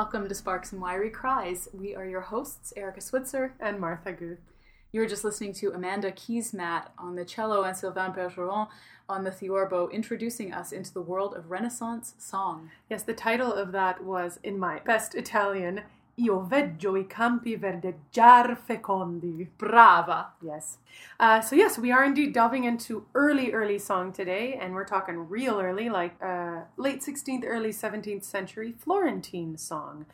Welcome to Sparks and Wiry Cries. We are your hosts, Erika Switzer and Martha Guth. You were just listening to Amanda Keesmaat on the cello and Sylvain Bergeron on the theorbo, introducing us into the world of Renaissance song. Yes, the title of that was, in my best Italian, Io veggio i campi verdeggiar fecondi. Brava! Yes. Uh, so, yes, we are indeed delving into early, early song today, and we're talking real early, like uh, late 16th, early 17th century Florentine song.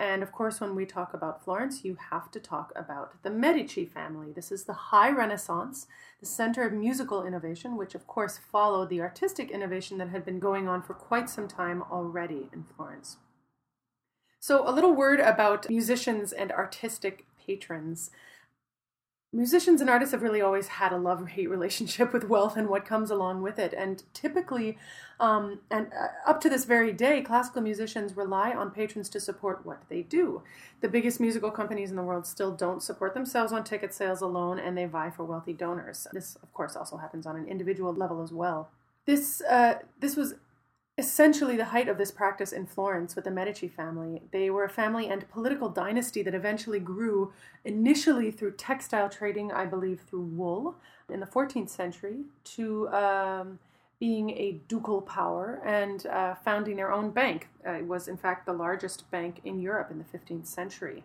And of course, when we talk about Florence, you have to talk about the Medici family. This is the High Renaissance, the center of musical innovation, which of course followed the artistic innovation that had been going on for quite some time already in Florence. So, a little word about musicians and artistic patrons. Musicians and artists have really always had a love hate relationship with wealth and what comes along with it. And typically, um, and uh, up to this very day, classical musicians rely on patrons to support what they do. The biggest musical companies in the world still don't support themselves on ticket sales alone, and they vie for wealthy donors. This, of course, also happens on an individual level as well. This uh, this was essentially the height of this practice in Florence with the Medici family. They were a family and political dynasty that eventually grew initially through textile trading, I believe, through wool in the 14th century, to um, being a ducal power and uh, founding their own bank. Uh, it was, in fact, the largest bank in Europe in the 15th century.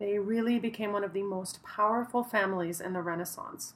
They really became one of the most powerful families in the Renaissance.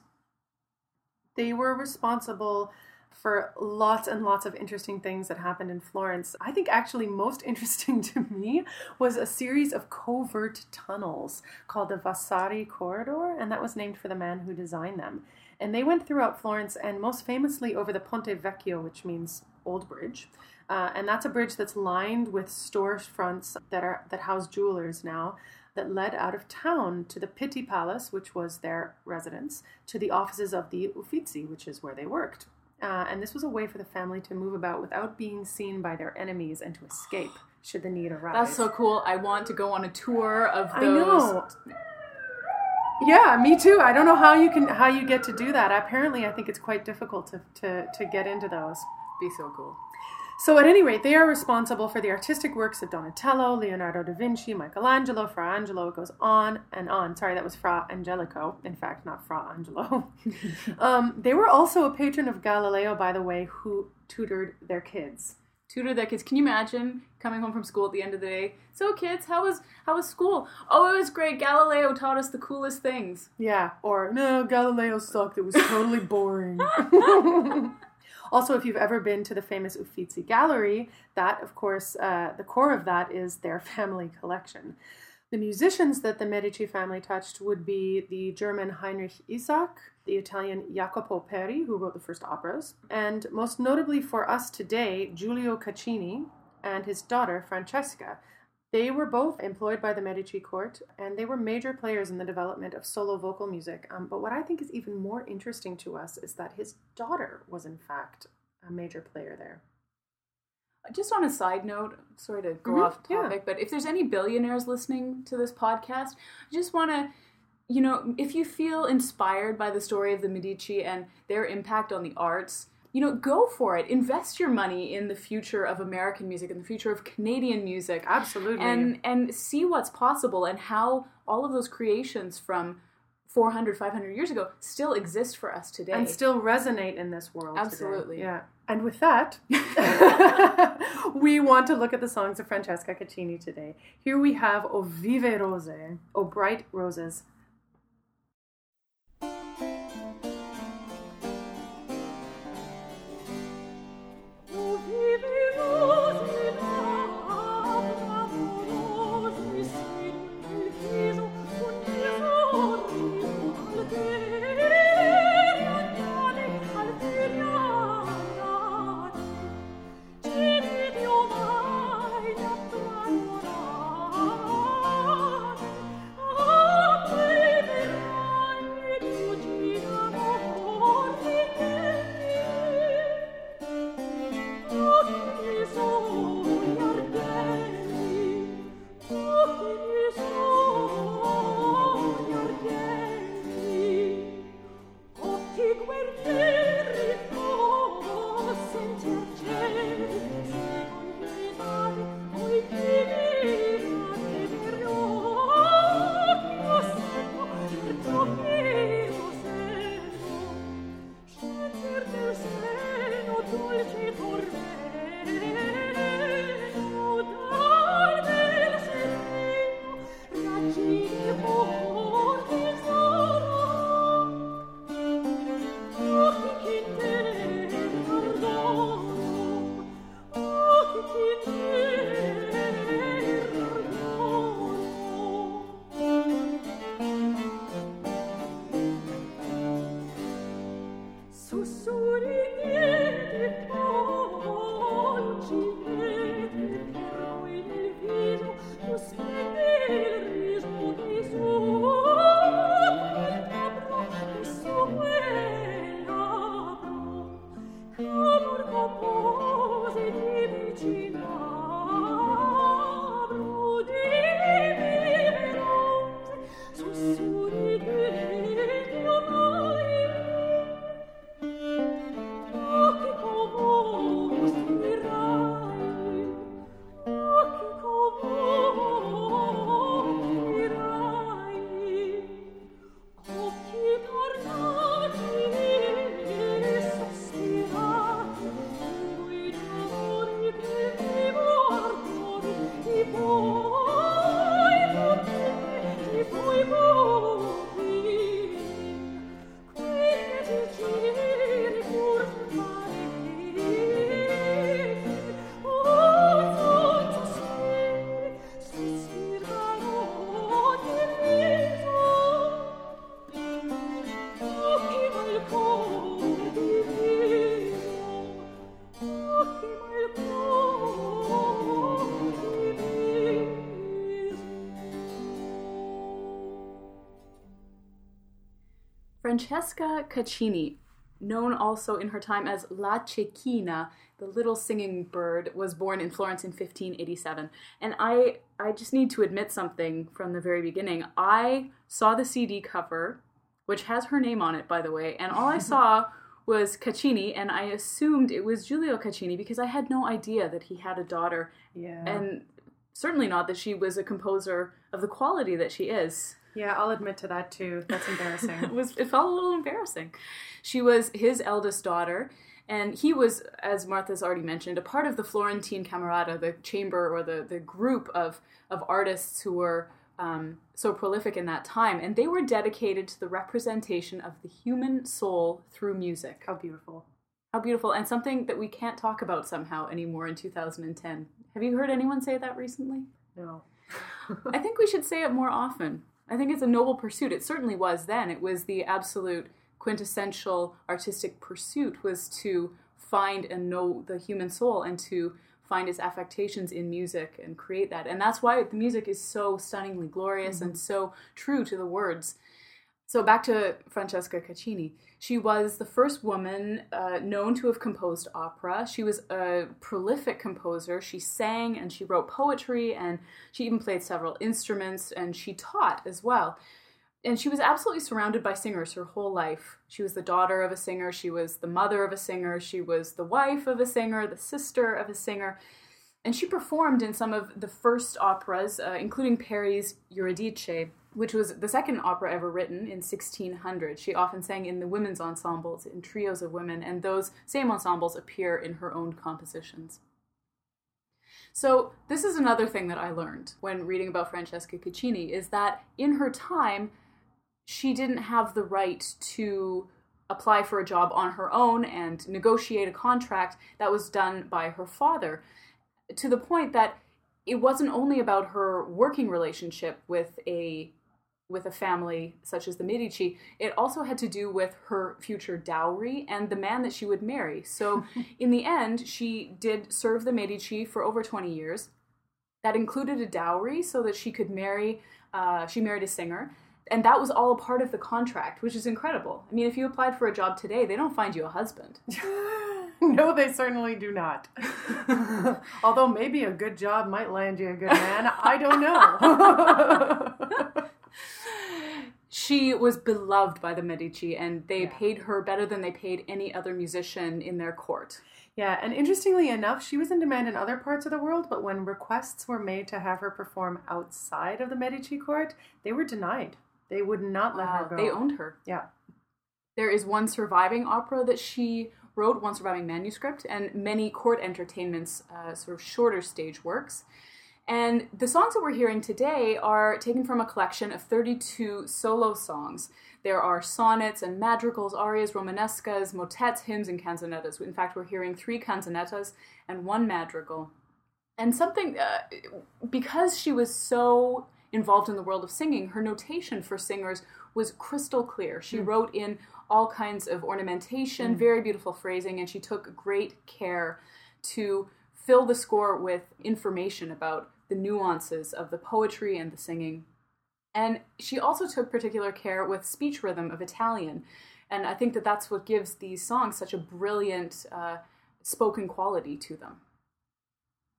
They were responsible for lots and lots of interesting things that happened in Florence. I think actually most interesting to me was a series of covert tunnels called the Vasari Corridor, and that was named for the man who designed them. And they went throughout Florence and most famously over the Ponte Vecchio, which means Old Bridge. Uh, and that's a bridge that's lined with storefronts that are that house jewelers now that led out of town to the Pitti Palace, which was their residence, to the offices of the Uffizi, which is where they worked. Uh, and this was a way for the family to move about without being seen by their enemies and to escape should the need arise. That's so cool. I want to go on a tour of those. I know. Yeah, me too. I don't know how you can how you get to do that. Apparently, I think it's quite difficult to to, to get into those. Be so cool. So, at any rate, they are responsible for the artistic works of Donatello, Leonardo da Vinci, Michelangelo, Fra Angelo. It goes on and on. Sorry, that was Fra Angelico. In fact, not Fra Angelo. um, they were also a patron of Galileo, by the way, who tutored their kids. Tutored their kids. Can you imagine coming home from school at the end of the day? So, kids, how was how was school? Oh, it was great. Galileo taught us the coolest things. Yeah. Or no, Galileo sucked. It was totally boring. Also, if you've ever been to the famous Uffizi Gallery, that, of course, uh, the core of that is their family collection. The musicians that the Medici family touched would be the German Heinrich Isaac, the Italian Jacopo Peri, who wrote the first operas, and most notably for us today, Giulio Caccini and his daughter Francesca, they were both employed by the Medici court, and they were major players in the development of solo vocal music. Um, but what I think is even more interesting to us is that his daughter was, in fact, a major player there. Just on a side note, sorry to go mm-hmm, off topic, yeah. but if there's any billionaires listening to this podcast, I just want to, you know, if you feel inspired by the story of the Medici and their impact on the arts, you know, go for it. Invest your money in the future of American music and the future of Canadian music. Absolutely. And and see what's possible and how all of those creations from 400 500 years ago still exist for us today and still resonate in this world absolutely today. yeah and with that we want to look at the songs of francesca caccini today here we have o vive rose o bright roses Francesca Caccini, known also in her time as La Cecchina, the little singing bird, was born in Florence in 1587. And I, I just need to admit something from the very beginning. I saw the CD cover, which has her name on it, by the way, and all I saw was Caccini, and I assumed it was Giulio Caccini because I had no idea that he had a daughter. Yeah. And certainly not that she was a composer of the quality that she is. Yeah, I'll admit to that too. That's embarrassing. it was it felt a little embarrassing. She was his eldest daughter, and he was, as Martha's already mentioned, a part of the Florentine Camerata, the chamber or the, the group of, of artists who were um, so prolific in that time, and they were dedicated to the representation of the human soul through music. How beautiful. How beautiful, and something that we can't talk about somehow anymore in 2010. Have you heard anyone say that recently? No. I think we should say it more often. I think it's a noble pursuit. It certainly was then. It was the absolute quintessential artistic pursuit was to find and know the human soul and to find its affectations in music and create that. And that's why the music is so stunningly glorious mm-hmm. and so true to the words. So back to Francesca Caccini. She was the first woman uh, known to have composed opera. She was a prolific composer. She sang and she wrote poetry and she even played several instruments and she taught as well. And she was absolutely surrounded by singers her whole life. She was the daughter of a singer, she was the mother of a singer, she was the wife of a singer, the sister of a singer. And she performed in some of the first operas, uh, including Peri's Euridice which was the second opera ever written in 1600. She often sang in the women's ensembles, in trios of women, and those same ensembles appear in her own compositions. So, this is another thing that I learned when reading about Francesca Caccini is that in her time, she didn't have the right to apply for a job on her own and negotiate a contract that was done by her father, to the point that it wasn't only about her working relationship with a with a family such as the Medici, it also had to do with her future dowry and the man that she would marry. So, in the end, she did serve the Medici for over 20 years. That included a dowry so that she could marry, uh, she married a singer. And that was all a part of the contract, which is incredible. I mean, if you applied for a job today, they don't find you a husband. no, they certainly do not. Although maybe a good job might land you a good man. I don't know she was beloved by the Medici and they yeah. paid her better than they paid any other musician in their court. Yeah, and interestingly enough, she was in demand in other parts of the world, but when requests were made to have her perform outside of the Medici court, they were denied. They would not let her go. They owned her. Yeah. There is one surviving opera that she wrote, one surviving manuscript, and many court entertainments, uh, sort of shorter stage works. And the songs that we're hearing today are taken from a collection of 32 solo songs. There are sonnets and madrigals, arias, romanescas, motets, hymns, and canzonettas. In fact, we're hearing three canzonettas and one madrigal. And something, uh, because she was so involved in the world of singing, her notation for singers was crystal clear. She mm. wrote in all kinds of ornamentation, mm. very beautiful phrasing, and she took great care to fill the score with information about the nuances of the poetry and the singing. And she also took particular care with speech rhythm of Italian. And I think that that's what gives these songs such a brilliant uh, spoken quality to them.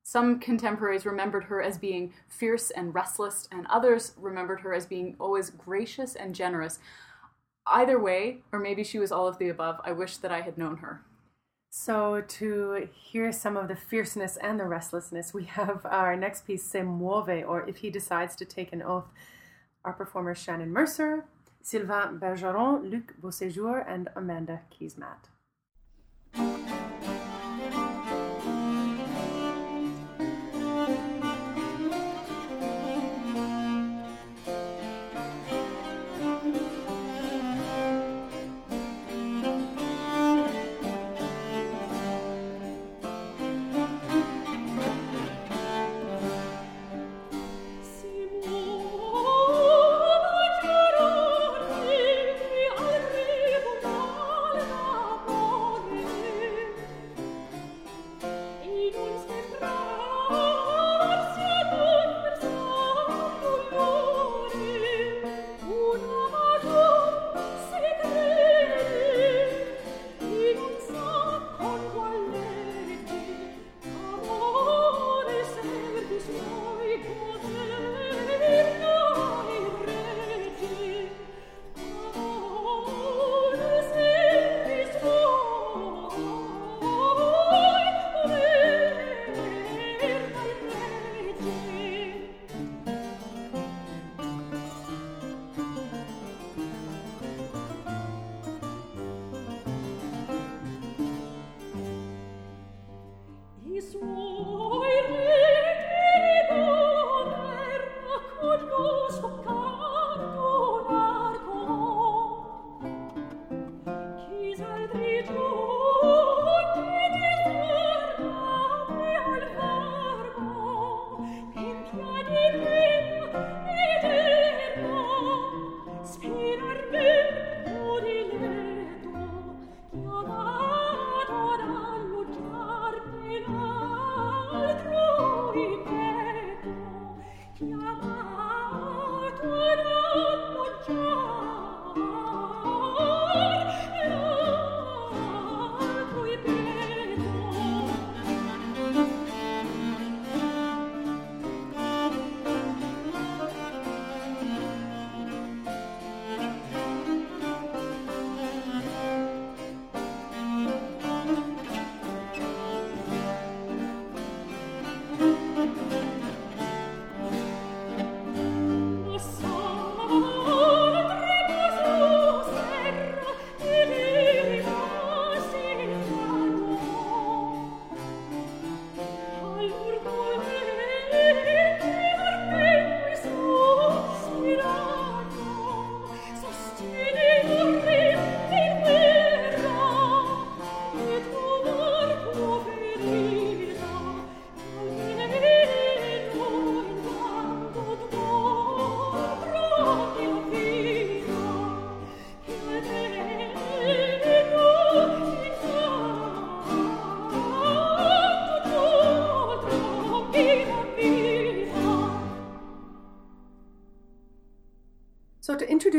Some contemporaries remembered her as being fierce and restless, and others remembered her as being always gracious and generous. Either way, or maybe she was all of the above, I wish that I had known her. So, to hear some of the fierceness and the restlessness, we have our next piece, Se Muove, or If He Decides to Take an Oath. Our performers Shannon Mercer, Sylvain Bergeron, Luc Beauséjour, and Amanda Keesmaat.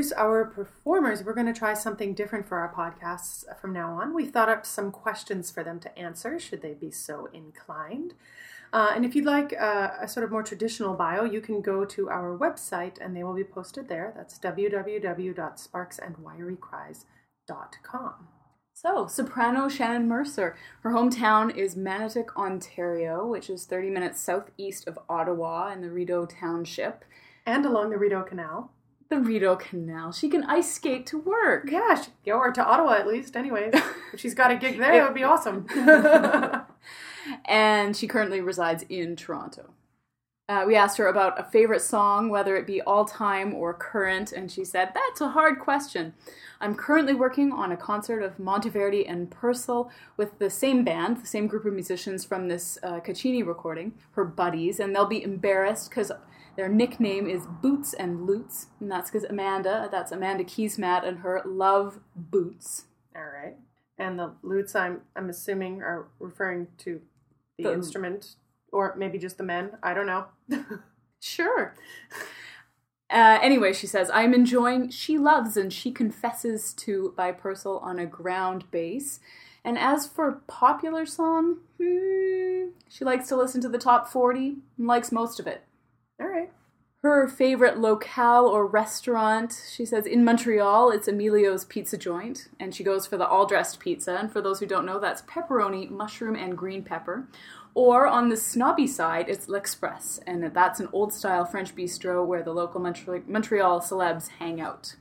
Introduce our performers, we're going to try something different for our podcasts from now on. We've thought up some questions for them to answer, should they be so inclined. Uh, and if you'd like uh, a sort of more traditional bio, you can go to our website and they will be posted there. That's www.sparksandwirycries.com. So, soprano Shannon Mercer. Her hometown is Manotick, Ontario, which is 30 minutes southeast of Ottawa in the Rideau Township. And along the Rideau Canal the Rideau Canal. She can ice skate to work. Yeah, she go or to Ottawa at least. Anyway, if she's got a gig there, it would be awesome. and she currently resides in Toronto. Uh, we asked her about a favorite song, whether it be all time or current, and she said, That's a hard question. I'm currently working on a concert of Monteverdi and Purcell with the same band, the same group of musicians from this uh, Caccini recording, her buddies, and they'll be embarrassed because Their nickname is Boots and Loots, and that's because Amanda, that's Amanda Keesmaat and her love boots. All right. And the lutes, I'm I'm assuming, are referring to the, the instrument, or maybe just the men. I don't know. sure. Uh, anyway, she says, I'm enjoying She Loves and She Confesses to by Purcell on a ground bass. And as for popular song, hmm, she likes to listen to the top 40 and likes most of it. Her favorite locale or restaurant, she says, in Montreal, it's Emilio's Pizza Joint, and she goes for the all dressed pizza. And for those who don't know, that's pepperoni, mushroom, and green pepper. Or on the snobby side, it's L'Express, and that's an old style French bistro where the local Montreal celebs hang out.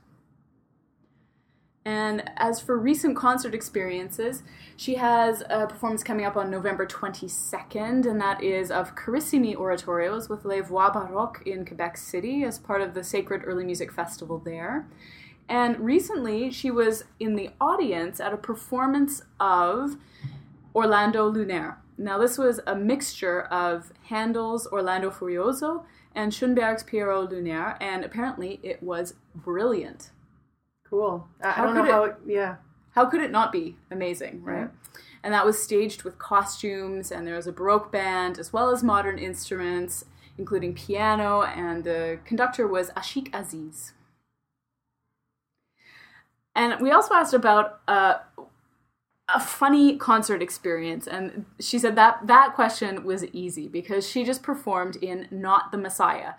And as for recent concert experiences, she has a performance coming up on November 22nd, and that is of Carissimi Oratorios with Les Voix Baroques in Quebec City as part of the Sacred Early Music Festival there. And recently, she was in the audience at a performance of Orlando Lunaire. Now, this was a mixture of Handel's Orlando Furioso and Schoenberg's Pierrot Lunaire, and apparently it was brilliant. Cool. I, I don't know how. It, yeah. How could it not be amazing, right? Yeah. And that was staged with costumes, and there was a baroque band as well as modern instruments, including piano, and the conductor was Ashik Aziz. And we also asked about uh, a funny concert experience, and she said that that question was easy because she just performed in Not the Messiah.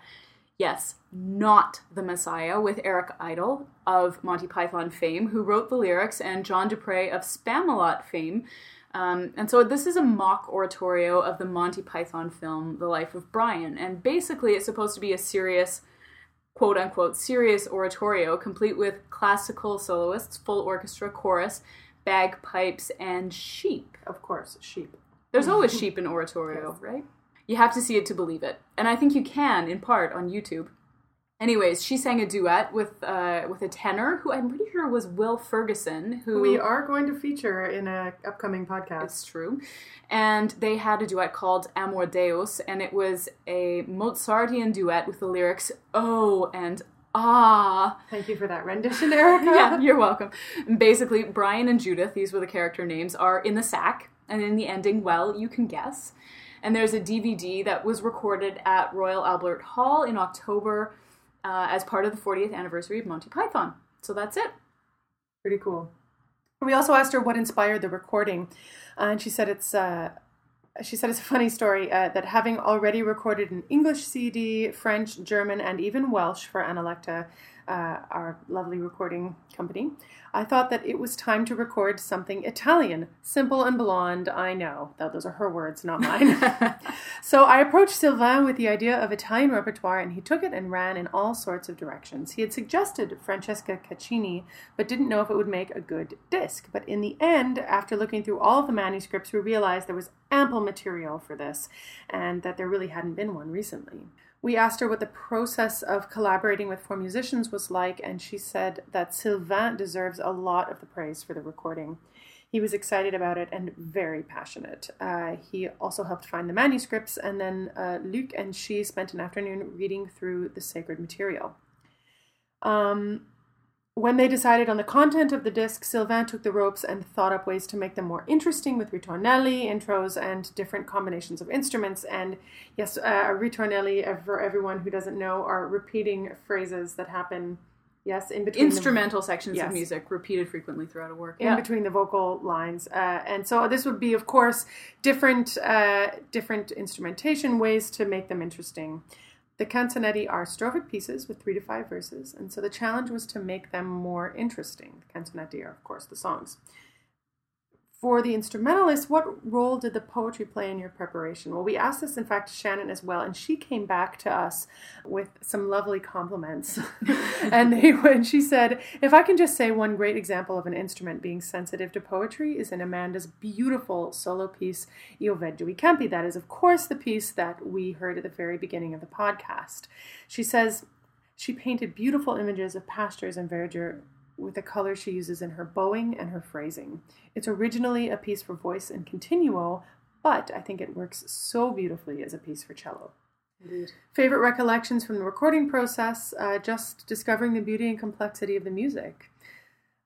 Yes, not the Messiah, with Eric Idle of Monty Python fame, who wrote the lyrics, and John Du Prez of Spamalot fame. Um, and so this is a mock oratorio of the Monty Python film The Life of Brian. And basically, it's supposed to be a serious, quote unquote, serious oratorio, complete with classical soloists, full orchestra, chorus, bagpipes, and sheep. Of course, sheep. There's always sheep in oratorio, yes. right? You have to see it to believe it. And I think you can, in part, on YouTube. Anyways, she sang a duet with uh, with a tenor who I'm pretty sure was Will Ferguson, who we are going to feature in an upcoming podcast. It's true, and they had a duet called Amor Deus, and it was a Mozartian duet with the lyrics "Oh" and Ah. Thank you for that rendition, Erika. yeah, you're welcome. Basically, Brian and Judith, these were the character names, are in the sack, and in the ending, well, you can guess. And there's a DVD that was recorded at Royal Albert Hall in October uh, as part of the 40th anniversary of Monty Python. So that's it. Pretty cool. We also asked her what inspired the recording, uh, and she said it's. Uh, she said it's a funny story uh, that having already recorded an English CD, French, German, and even Welsh for Analecta, uh, our lovely recording company, I thought that it was time to record something Italian. Simple and blonde, I know. Though those are her words, not mine. so I approached Sylvain with the idea of Italian repertoire, and he took it and ran in all sorts of directions. He had suggested Francesca Caccini, but didn't know if it would make a good disc. But in the end, after looking through all of the manuscripts, we realized there was ample material for this, and that there really hadn't been one recently we asked her what the process of collaborating with four musicians was like, and she said that Sylvain deserves a lot of the praise for the recording. He was excited about it and very passionate. Uh, he also helped find the manuscripts, and then uh, Luc and she spent an afternoon reading through the sacred material. Um, when they decided on the content of the disc, Sylvain took the ropes and thought up ways to make them more interesting with ritornelli, intros, and different combinations of instruments. And yes, uh, ritornelli, for everyone who doesn't know, are repeating phrases that happen, yes, in between instrumental the, sections yes. of music repeated frequently throughout a work, in yeah. between the vocal lines. Uh, and so this would be, of course, different uh, different instrumentation ways to make them interesting. The canzonetti are strophic pieces with three to five verses, and so the challenge was to make them more interesting. The canzonetti are, of course, the songs. For the instrumentalist, what role did the poetry play in your preparation? Well, we asked this, in fact, Shannon as well, and she came back to us with some lovely compliments. and they, she said, "If I can just say one great example of an instrument being sensitive to poetry is in Amanda's beautiful solo piece, Io veggio i campi." That is, of course, the piece that we heard at the very beginning of the podcast. She says. She painted beautiful images of pastures and verdure with the color she uses in her bowing and her phrasing. It's originally a piece for voice and continuo, but I think it works so beautifully as a piece for cello. Indeed. Favorite recollections from the recording process, uh, just discovering the beauty and complexity of the music.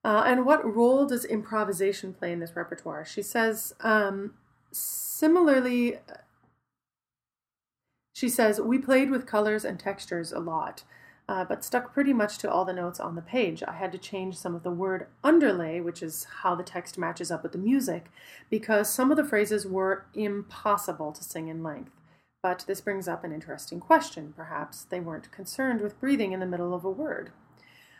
Uh, and what role does improvisation play in this repertoire? She says, um, similarly, she says, we played with colors and textures a lot uh, but stuck pretty much to all the notes on the page. I had to change some of the word underlay, which is how the text matches up with the music, because some of the phrases were impossible to sing in length. But this brings up an interesting question. Perhaps they weren't concerned with breathing in the middle of a word.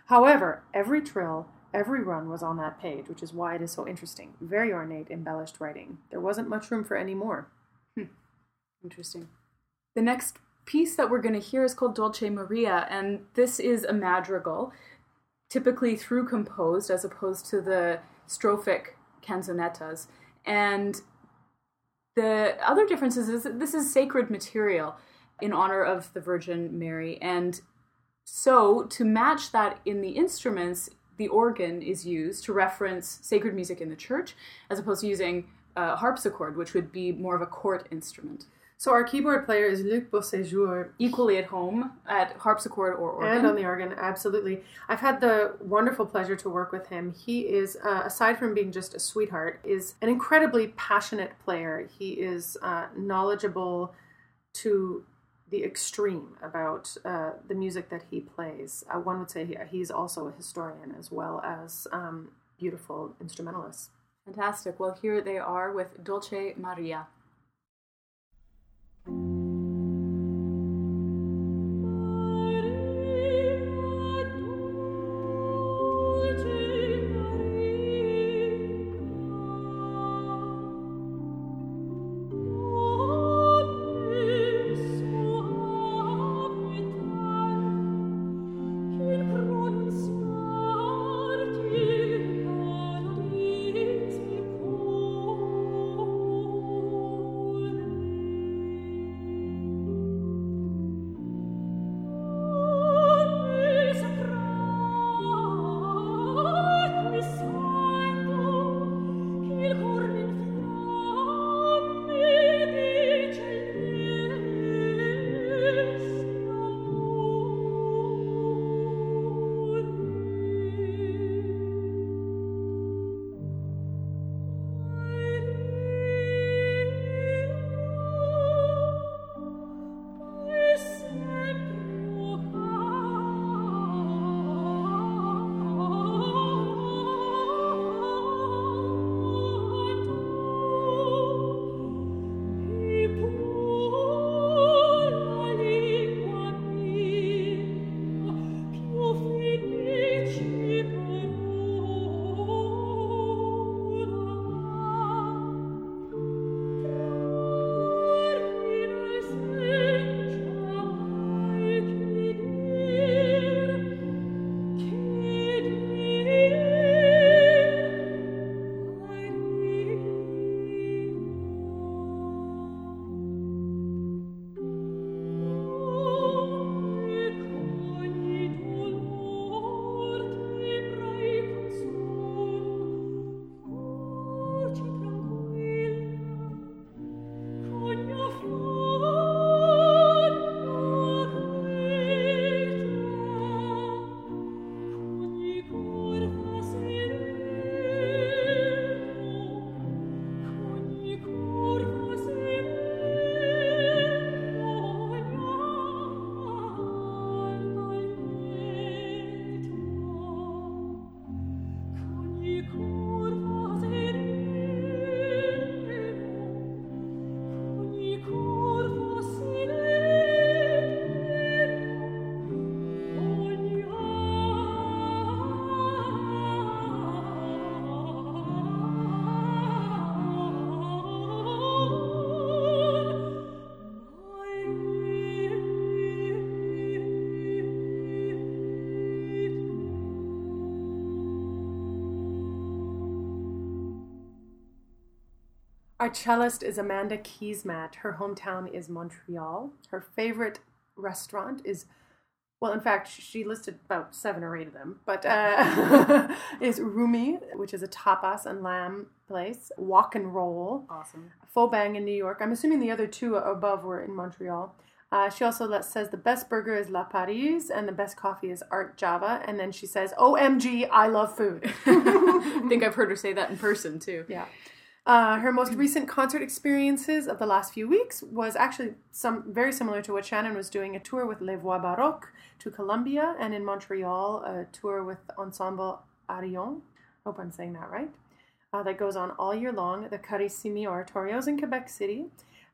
However, every trill, every run was on that page, which is why it is so interesting. Very ornate, embellished writing. There wasn't much room for any more. Hmm. Interesting. The next piece that we're going to hear is called Dolce Maria, and this is a madrigal, typically through composed as opposed to the strophic canzonettas. And the other difference is this is sacred material in honor of the Virgin Mary. And so, to match that in the instruments, the organ is used to reference sacred music in the church, as opposed to using a harpsichord, which would be more of a court instrument. So our keyboard player is Luc Beauséjour. Equally at home at harpsichord or organ. And on the organ, absolutely. I've had the wonderful pleasure to work with him. He is, uh, aside from being just a sweetheart, is an incredibly passionate player. He is uh, knowledgeable to the extreme about uh, the music that he plays. Uh, one would say he, he's also a historian as well as um, beautiful instrumentalist. Fantastic. Well, here they are with Dolce Maria. Our cellist is Amanda Keesmaat. Her hometown is Montreal. Her favorite restaurant is, well, in fact, she listed about seven or eight of them, but uh, is Rumi, which is a tapas and lamb place. Walk and Roll. Awesome. Faux Bang in New York. I'm assuming the other two above were in Montreal. Uh, she also says the best burger is La Paryse and the best coffee is Art Java. And then she says, OMG, I love food. I think I've heard her say that in person too. Yeah. Uh, her most recent concert experiences of the last few weeks was actually some very similar to what Shannon was doing a tour with Les Voix Baroque to Colombia and in Montreal a tour with Ensemble Arion. Hope I'm saying that right. Uh, that goes on all year long. The Carissimi Oratorios in Quebec City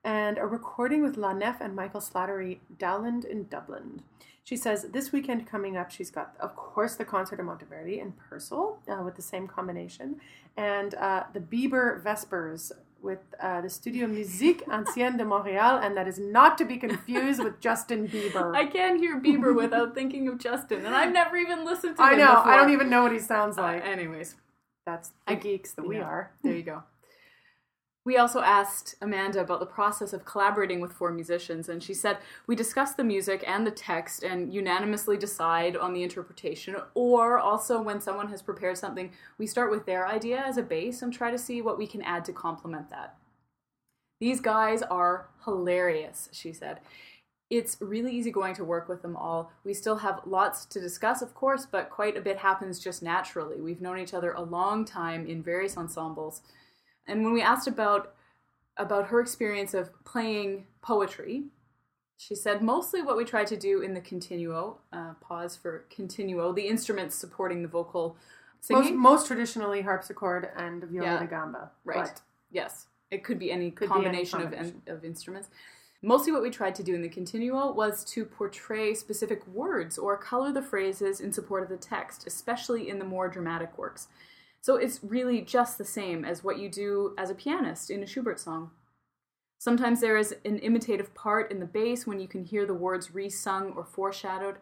and a recording with La Nef and Michael Slattery Dowland in Dublin. She says this weekend coming up, she's got, of course, the concert in Monteverdi in Purcell uh, with the same combination, and uh, the Biber Vespers with uh, the Studio Musique Ancienne de Montréal, and that is not to be confused with Justin Bieber. I can't hear Bieber without thinking of Justin, and I've never even listened to I him know, before. I don't even know what he sounds like. Uh, anyways, That's the geeks that we yeah. are. there you go. We also asked Amanda about the process of collaborating with four musicians, and she said, We discuss the music and the text and unanimously decide on the interpretation, or also when someone has prepared something, we start with their idea as a base and try to see what we can add to complement that. These guys are hilarious, she said. It's really easy going to work with them all. We still have lots to discuss, of course, but quite a bit happens just naturally. We've known each other a long time in various ensembles. And when we asked about about her experience of playing poetry, she said mostly what we tried to do in the continuo, uh, pause for continuo, the instruments supporting the vocal singing. most traditionally harpsichord and viola Yeah. da gamba. Right. But Yes. It could be any Could be any combination, combination. Of, of instruments. Mostly what we tried to do in the continuo was to portray specific words or color the phrases in support of the text, especially in the more dramatic works. So it's really just the same as what you do as a pianist in a Schubert song. Sometimes there is an imitative part in the bass when you can hear the words re-sung or foreshadowed.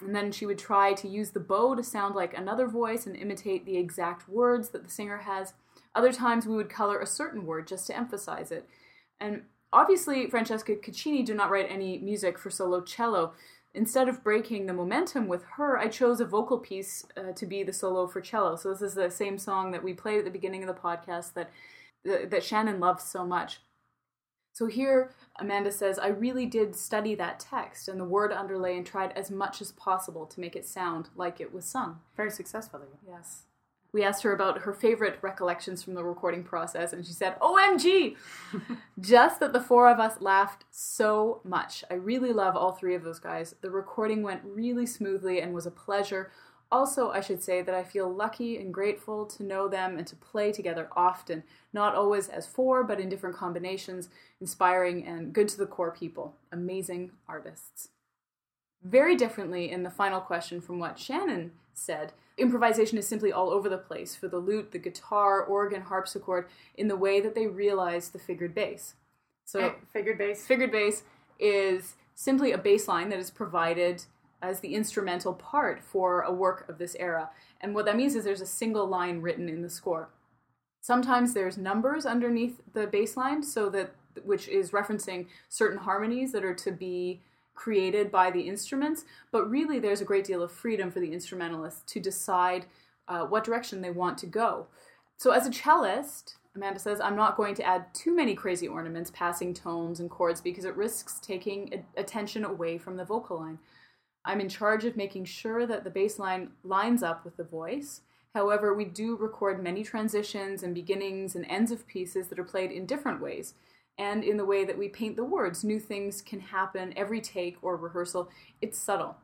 And then she would try to use the bow to sound like another voice and imitate the exact words that the singer has. Other times we would color a certain word just to emphasize it. And obviously, Francesca Caccini did not write any music for solo cello. Instead of breaking the momentum with her, I chose a vocal piece uh, to be the solo for cello. So this is the same song that we played at the beginning of the podcast that that Shannon loves so much. So here, Amanda says, I really did study that text and the word underlay and tried as much as possible to make it sound like it was sung. very successfully. Yes. We asked her about her favorite recollections from the recording process, and she said, OMG! Just that the four of us laughed so much. I really love all three of those guys. The recording went really smoothly and was a pleasure. Also, I should say that I feel lucky and grateful to know them and to play together often, not always as four, but in different combinations, inspiring and good to the core people. Amazing artists very differently in the final question from what Shannon said. Improvisation is simply all over the place for the lute, the guitar, organ, harpsichord, in the way that they realize the figured bass. So, Eh, figured bass. figured bass is simply a bass line that is provided as the instrumental part for a work of this era. And what that means is there's a single line written in the score. Sometimes there's numbers underneath the bass line, so that which is referencing certain harmonies that are to be created by the instruments. But really, there's a great deal of freedom for the instrumentalist to decide uh, what direction they want to go. So, as a cellist, Amanda says, I'm not going to add too many crazy ornaments, passing tones and chords, because it risks taking attention away from the vocal line. I'm in charge of making sure that the bass line lines up with the voice. However, we do record many transitions and beginnings and ends of pieces that are played in different ways. And in the way that we paint the words, new things can happen every take or rehearsal. It's subtle.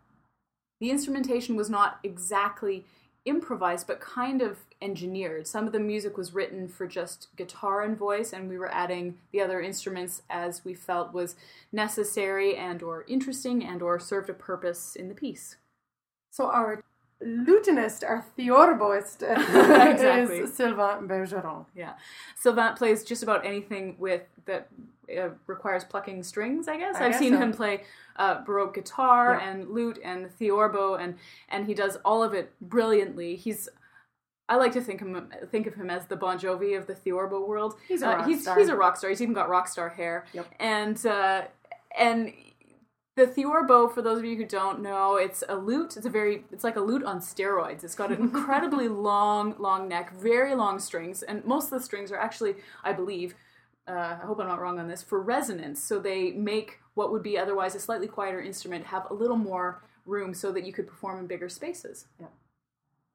The instrumentation was not exactly improvised, but kind of engineered. Some of the music was written for just guitar and voice, and we were adding the other instruments as we felt was necessary and or interesting and or served a purpose in the piece. So our lutenist, or theorboist, Exactly. is Sylvain Bergeron. Yeah, Sylvain plays just about anything with that uh, requires plucking strings. I guess I I've guess seen so. him play uh, baroque guitar Yeah. and lute and theorbo, and and he does all of it brilliantly. He's I like to think him think of him as the Bon Jovi of the theorbo world. He's a Uh, rock he's star. he's a rock star. He's even got rock star hair. Yep. And uh, and the theorbo, for those of you who don't know, it's a lute. It's a very, it's like a lute on steroids. It's got an incredibly long, long neck, very long strings, and most of the strings are actually, I believe, uh, I hope I'm not wrong on this, for resonance. So they make what would be otherwise a slightly quieter instrument have a little more room so that you could perform in bigger spaces. Yeah.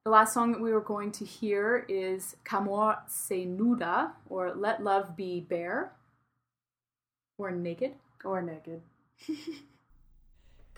The last song that we were going to hear is Ch'amor sia nudo, or Let Love Be Bare, or Naked. Or Naked.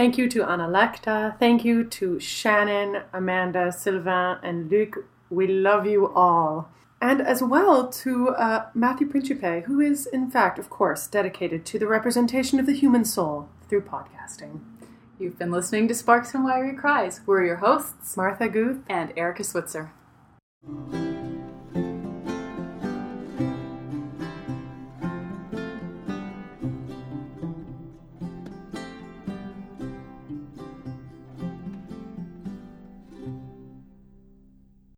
Thank you to Anna. Thank you to Shannon, Amanda, Sylvain, and Luc. We love you all. And as well to uh, Matthew Principe, who is, in fact, of course, dedicated to the representation of the human soul through podcasting. You've been listening to Sparks and Wiry Cries. We're your hosts, Martha Guth. and Erika Switzer.